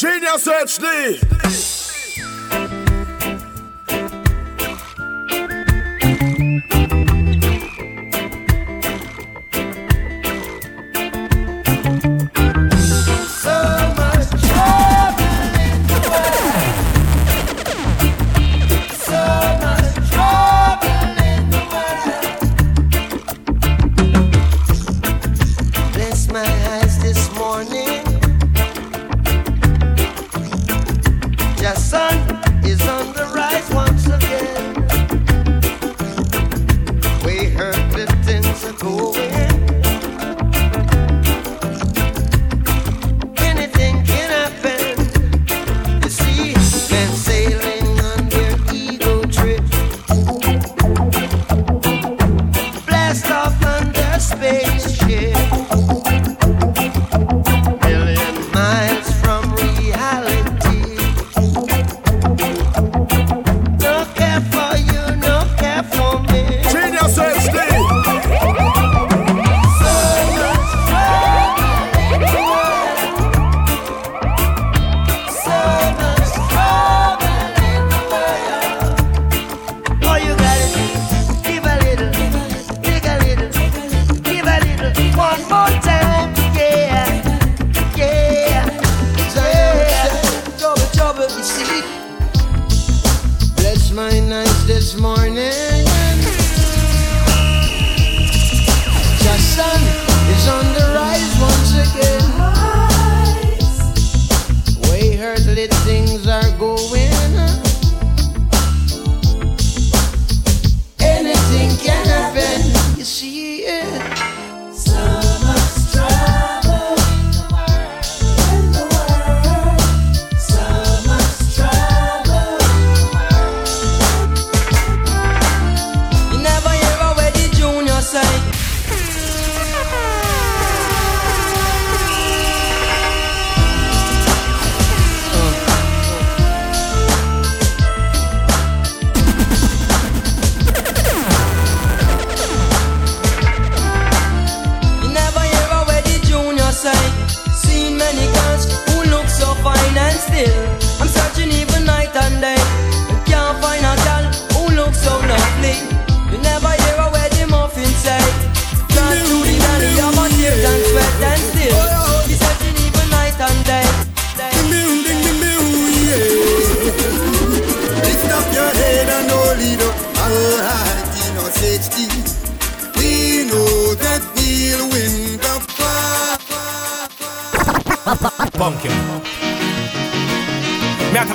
Genius HD. Hopelessly things are going.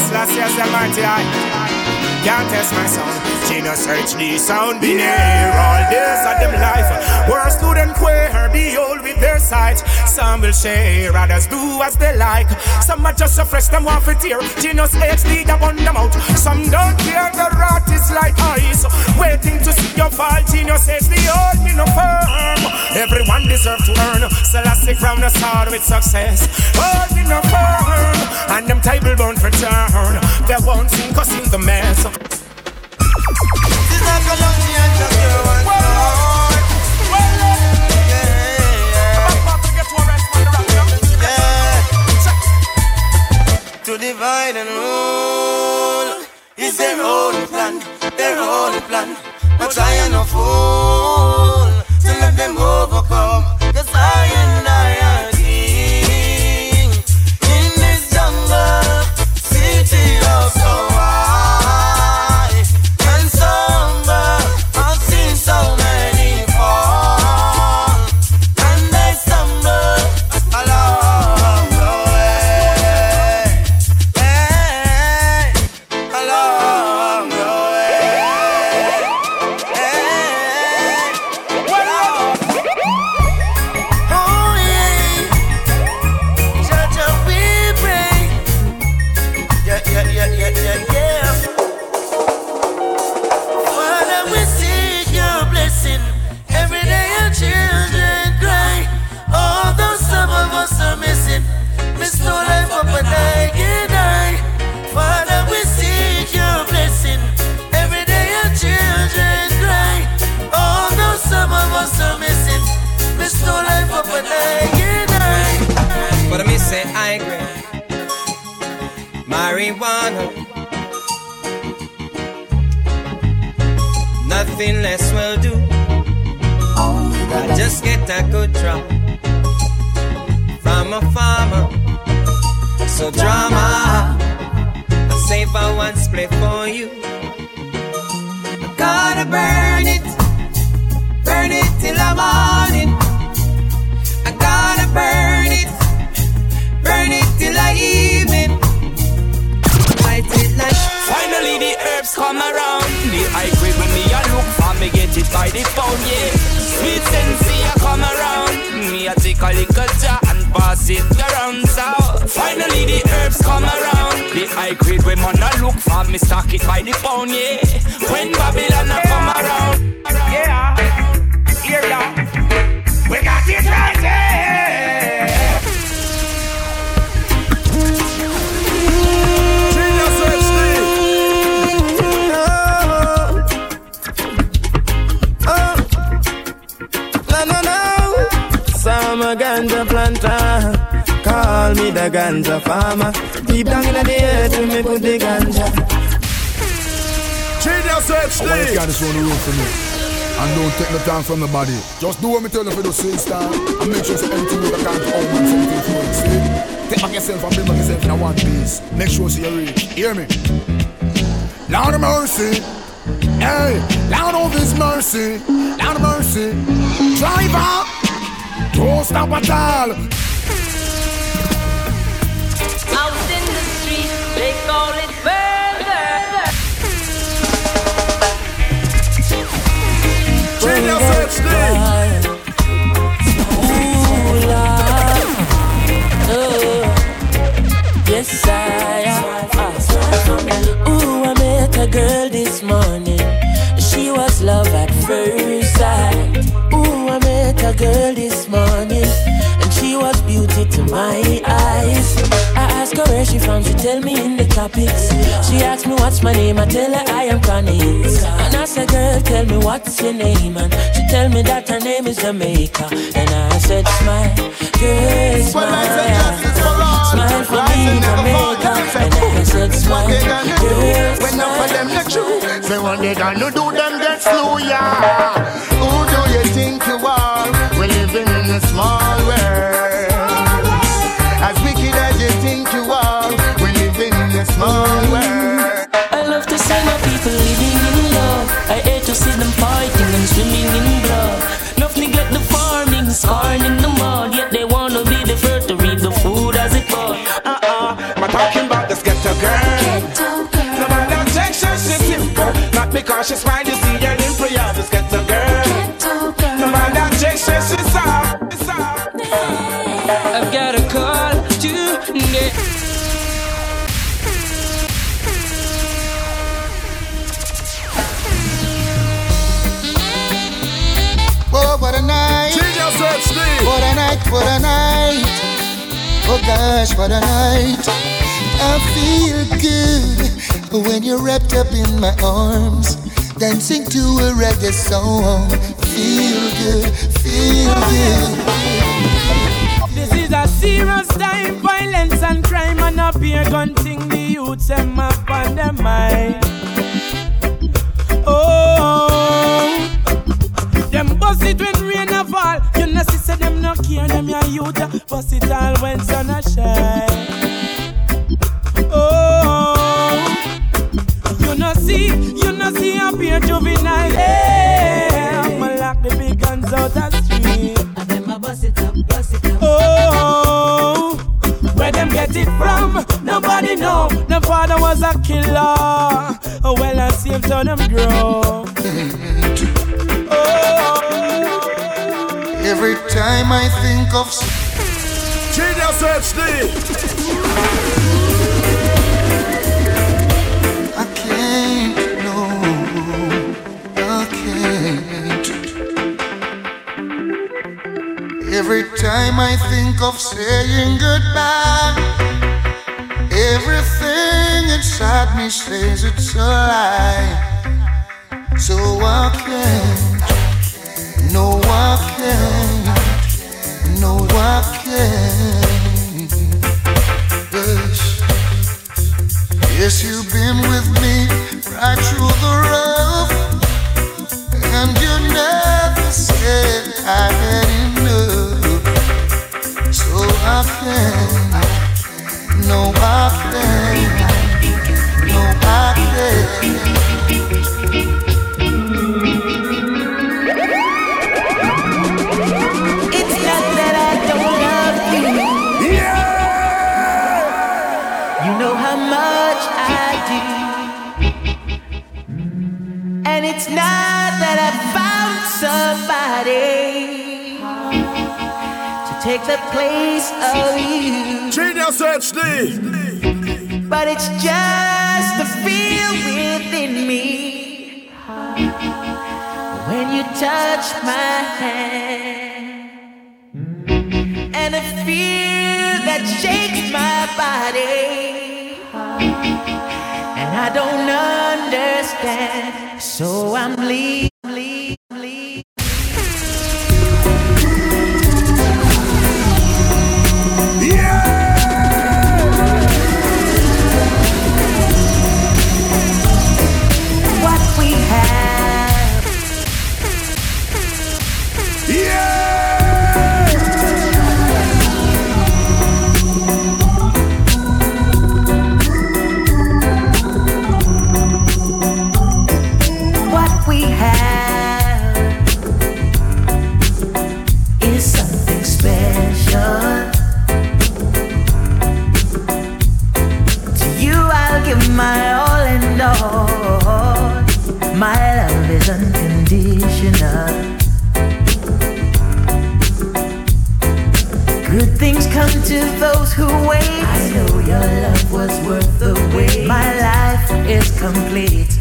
Selassie as the mighty I can't test my sound. Gina search the sound, been here all days of them life. Worst student queer, be old with their sight. Some will share, others do as they like. Some are just so fresh, them want to tear. Genius HD, that on them out. Some don't care, the rat is like ice. Waiting to see your fall, Genius HD, hold me no firm. Everyone deserve to earn. Celestic from the start with success. Hold me no firm. And them table bound for turn. They won't sink us in the mess. Plan, their own plan. But I am no fool to let them overcome. Nothing less will do. I just get a good drop from a farmer. So drama, I save a one split for you. I gotta burn it, burn it till the morning. I gotta burn it, burn it till the evening. Finally the herbs come around. The high me get it by the pound, yeah. Sweet sensei a come around. Me a take a little jar and pass it around. So finally the herbs come around. The high grade when man a look for me stock it by the pound, yeah. When Babylon a come around, Call me the ganja farmer. Deep down in the earth, we me put the ganja. Genius I want you to oh, HD. this on the road for me. And don't take no time from nobody. Just do what me tell you for the same style. And make sure so anything you can't home and something for it. See? Take back yourself and bring back yourself in a one piece. Make sure so you reach. Hear me? Lord of mercy. Hey, Lord of his mercy. Lord of mercy. Driver. Don't stop at all. Girl this morning. And she was beauty to my eyes. I asked her where she from, she tell me in the tropics. She asked me what's my name, I tell her I am Chronixx. And I said, girl, tell me what's your name. And she tell me that her name is Jamaica. And I said, smile, girl, smile. Smile for me, Jamaica. And I said, smile, girl, When of smile. them not true Say what they gonna do them get slow, yeah Who do you think you are? We're living in a small world living small world I love to see my people living in love. I hate to see them fighting and swimming in blood. Enough neglect the farming, scarring in the mud. Yet they wanna be the first to reap the food as it bud. Uh-uh, I'm talking about this ghetto girl. No man that takes her, she's simple. Not because she's fine, you see Genius HD. What a night, what a night Oh gosh, what a night I feel good when you're wrapped up in my arms Dancing to a reggae song Feel good, feel good This is a serious time, violence and crime and a beer gun thing. The youths them up on their mind. Oh, them bust it when rain a fall. You know, see, say them no care, them your youth. Bust it all when sun a shine. Oh, you know, see, you know, see a beer juvenile. Yeah, I'ma lock the big guns out the street. I bet my bust it up, bust it up. Oh, where them get it from? Nobody know. The father was a killer. Oh, well, I see him to them grow. Oh, Every time I think of Genius HD. I can't, no, I can't. Every time I think of saying goodbye, everything inside me says it's a lie. So I can't, no, I can't. No, I can't. Yes, yes, you've been with me right through the. of you. Genius HD. But it's just the feel within me when you touch my hand and the fear that shakes my body. And I don't understand, so I'm leaving. to those who wait. I know your love was worth the wait. My life is complete.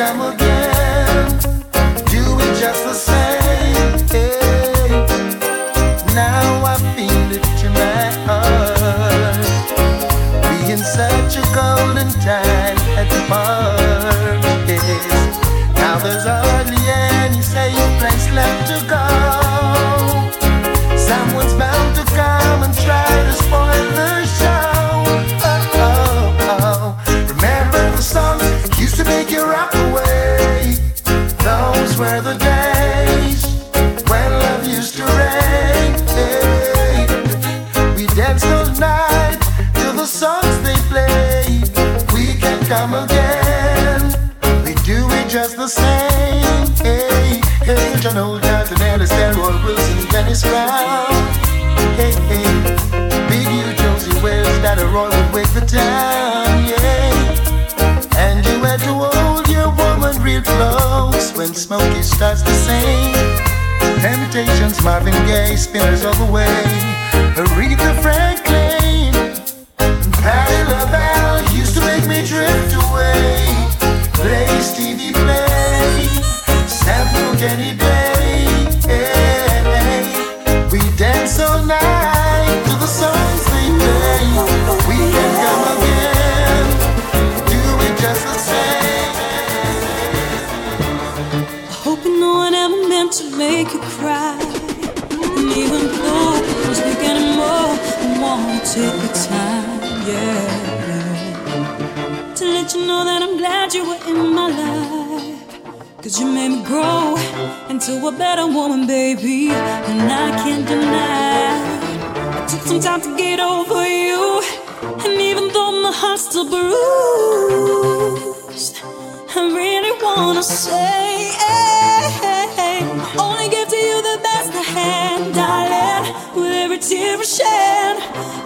I'm a Wilson, Dennis Brown. Hey, hey, Big U, Josey Wales, that Roy would wake the town, yeah. And you had to hold your woman real close when Smokey starts to sing. Temptations, Marvin Gaye, Spinners all the Way, Aretha Franklin, To let you know that I'm glad you were in my life. Cause you made me grow into a better woman, baby. And I can't deny. I took some time to get over you. And even though my heart's still bruised, I really wanna say, every tear I shed,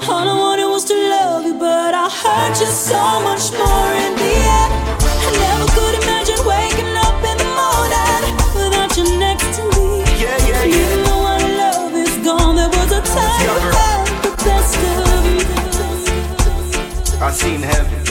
all I wanted was to love you, but I hurt you so much more in the end. I never could imagine waking up in the morning without you next to me. Yeah, yeah, yeah. Even though our love is gone, there was a time we had the best of you. I seen heaven.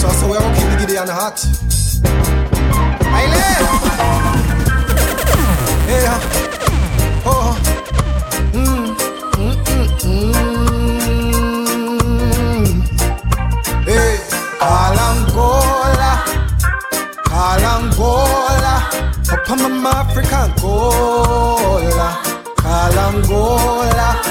So I we are keep the Gideon hot. Uh, oh, mm, mm, mm, mm. Hey, Kalangola, Kalangola, up on African Gola, Kalangola. Kalangola,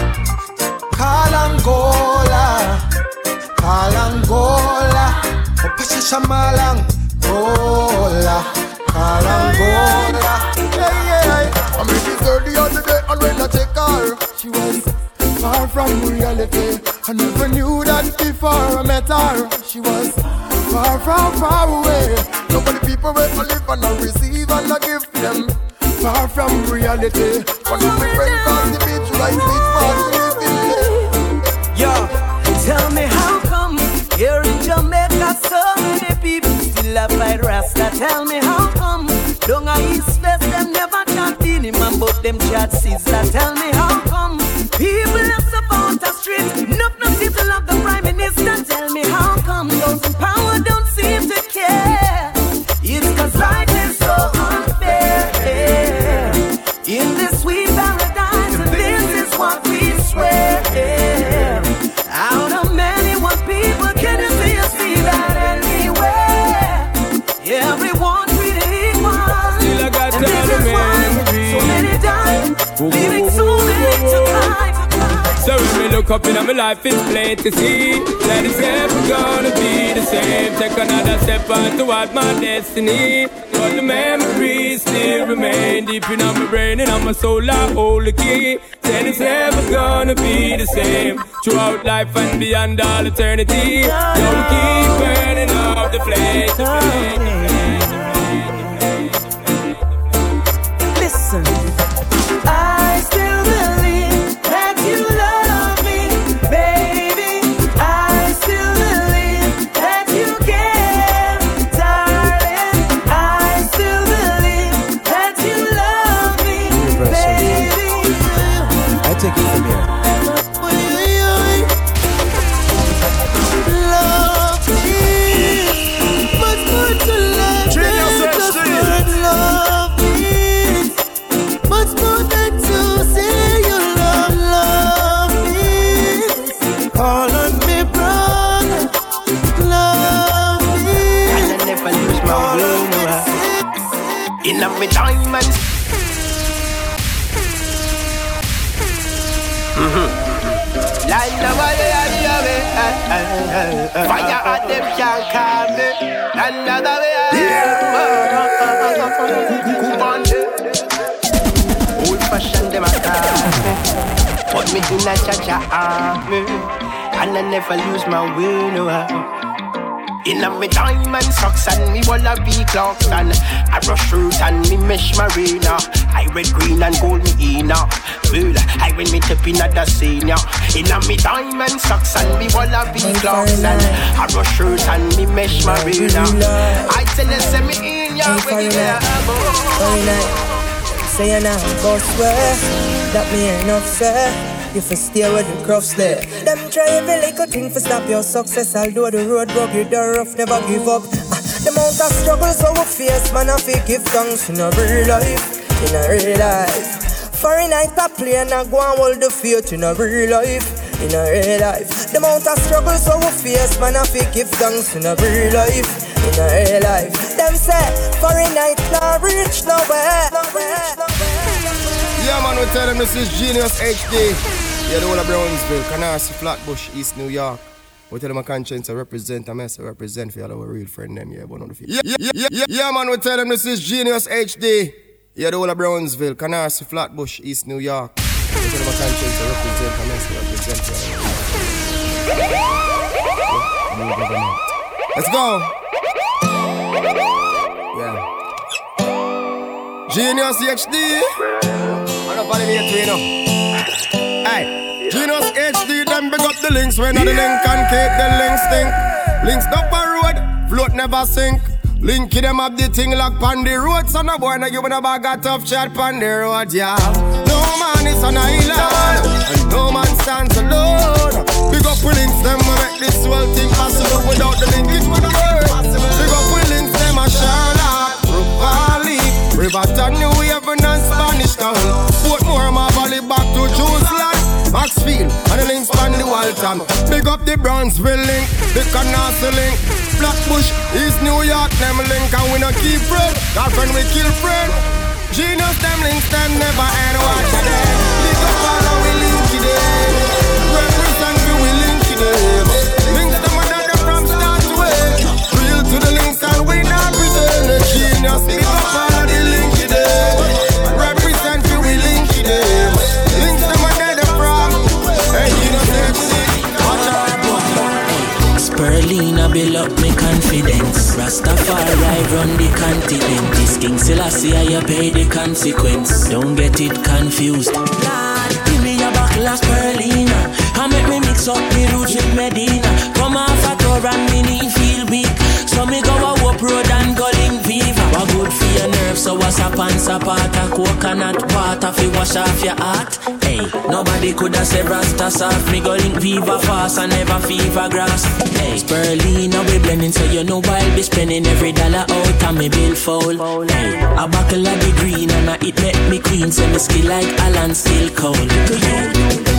Shamalang, Gola, Kalangola. Hey, hey, I met this girl the other day and when I take her, she was far from reality. I never knew that before I met her. She was far from far away. Nobody people where I live and I receive and I give them. Far from reality. When you friend cause the bitch right bitch Rasta? Tell me how come down a East West them never chat in him but them chat Caesar. Tell me how come people are support the street, look up in my life, it's plain to see that it's never gonna be the same. Take another step on toward my destiny. But the memories still remain deep in my brain and on my soul. I hold the key. Said it's never gonna be the same throughout life and beyond all eternity. Don't keep burning up the flame. In a me diamonds. Mm-hmm. Like the way. Fire at them can't calm me. Another way I Old fashioned them a call Put me in a cha-cha army And I never lose my will, no in a me diamond socks and me wallaby Clarks and a rush root and me mesh marina. I red, green and gold me inna. Well, I when me tip in at the senior. In a me diamond socks and me wallaby Clarks and a rush root and me mesh marina. I tell you, say me in ya when you there. Say you now go swear that me ain't enough, sir. If you stay with the crofts there. Them try every little thing to stop your success. Although the road you the rough, never give up. Ah, the amount of struggles we face, man, I feel give thanks in a real life, in a real life. Foreign night I play and I go and hold the faith in a real life, in a real life. The amount of struggles we face, man, I feel give thanks in a real life, in a real life. Them say foreign night not reach nowhere, nowhere. Yeah, man, we tell them this is Genius HD. Yeah, the whole of Brownsville, Canarsie, Flatbush, East New York. We tell them a conscience I represent, I mess, I represent for all our real friend them, yeah, one of the yeah, yeah, yeah, yeah, yeah, man, we tell them this is Genius HD. Yeah, the whole of Brownsville, Canarsie, Flatbush, East New York. We tell them a conscience I represent, I mess, I represent for all our Let's go. Yeah. Genius HD me at you Hey, Genius HD, them big up the links when yeah. the link can keep the links stink. Links up a road, float never sink. Linky them up the thing like on the road, so no boy no give a bag a tough shot on the road, yeah. No man is an island, and no man stands alone. Big up with links, them we make this whole thing possible. Without the link, it would work. Big up with links, them a Sherlock, Rupali, Riverton, New Haven and Spanish Town. Back to choose Jerusalem. Maxfield, and the links on the Walton. Big up the Brownsville link, the Canarsie link. Flatbush, East New York, them link, and we no keep friend. Cause when we kill friend, Genius, them links, them never end. Watch them. Big up build up me confidence. Rastafari run the continent. This King Selassie, I pay the consequence. Don't get it confused. Lord, give me a backlash, Perlina. I make me mix up the roots with Medina. Come off a tour and me need feel weak. So me go a road and go so what's up and sapata coconut water fi wash off your heart. Hey, nobody coulda said Rasta soft. Me go link viva fast and never fever grass. Hey, Spirulina we blending, so you know why I'll be spending every dollar out and me bill foul. Hey, a buckle of the green and I it make me queen, so me skill like Alan still cold. To you,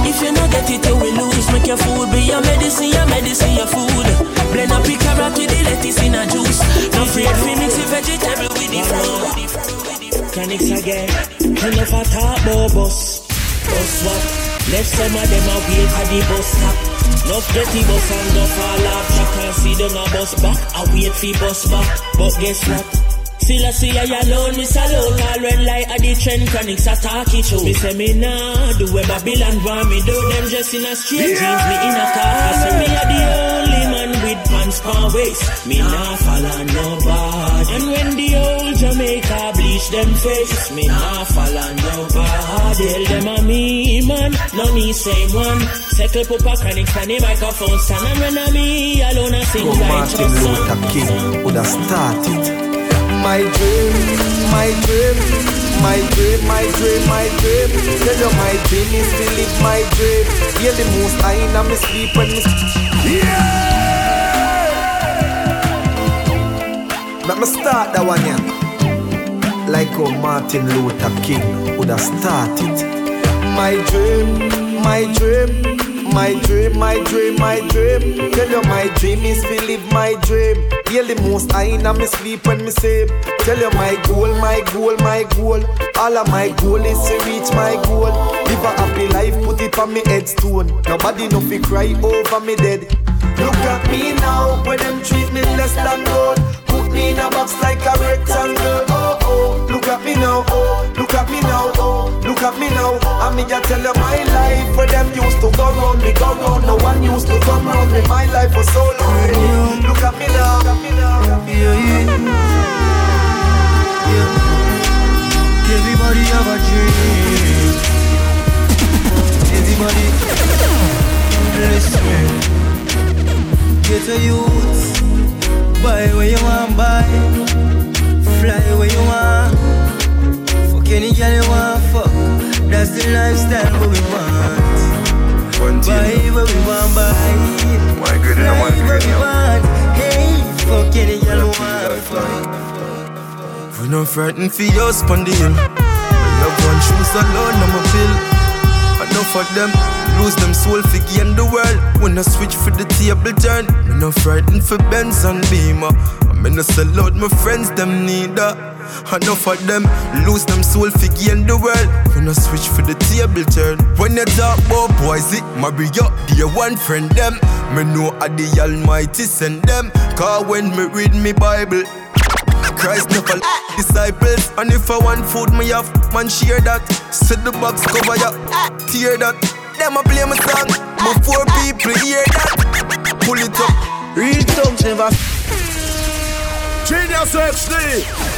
if you not get it, you will lose. Make your food be your medicine, your medicine, your food. Blend up your carrot with the lettuce in a juice. No afraid fi mix the vegetable with the. Chronixx again. Enough a talk about bus. Bus what? Left some of them out wait at the bus stop. Enough dirty bus and no fall off. You can't see them a bus back. I wait for bus back. But guess what? Still I see I alone, miss alone All red light at the trend Chronixx a talk it show Me say me nah do where Babylon want me do Them just in a straight yeah. jeans, me in a car I say me a the only pants for waist Me nah follow nobody And when the old Jamaica bleach them face Me nah follow nobody Tell them a me man, no me same one Settle pupa Chronixx on the microphone stand And when a me alone I sing Go Martin Luther King would have started my dream, my dream, my dream, my dream, my dream. Tell you my dream is to live my dream. Hear the most I in my sleep when me. Yeah. Let me start that one yeah. Like how Martin Luther King would have started. My dream, my dream My dream, my dream, my dream. Tell you my dream is to live my dream. Hear the most I in me sleep when me sleep. Tell you my goal, my goal, my goal. All of my goal is to reach my goal. Live a happy life, put it on me headstone. Nobody know fi cry over me dead. Look at me now, when them treat me less than gold. Me in a box like a rectangle. Oh oh, look at me now. Oh, look at me now. Oh, look at me now. I me just tell you my life. Where them used to go round me, go round. No one used to come round me. My life was so long. Look at me now. Look at me now. Yeah, yeah. yeah. Everybody have a dream. Everybody, listen. Get a youth. Buy where you want, buy. Fly where you want. Fuck any girl you want, fuck. That's the lifestyle we want. Buy where we want, buy. Fly where we want. Hey, fuck any girl you want, fuck. We no frightened for your on the hill. Love one shoes alone, I'm a bill. Enough of them lose them soul for gain the world. When I switch for the table turn, me no frightened for Benz and Beamer. I me no sell out my friends, them neither. Enough of them lose them soul for gain the world. When I switch for the table turn, when you talk about boys, it marry up, dear one friend them. Me know I the Almighty send them. Cause when me read me Bible. Christ never disciples. And if I want food, me have man share that. Set the box cover ya, tear that. Them a play my song, before people hear that. Pull it up. Real thugs never. Genius HD.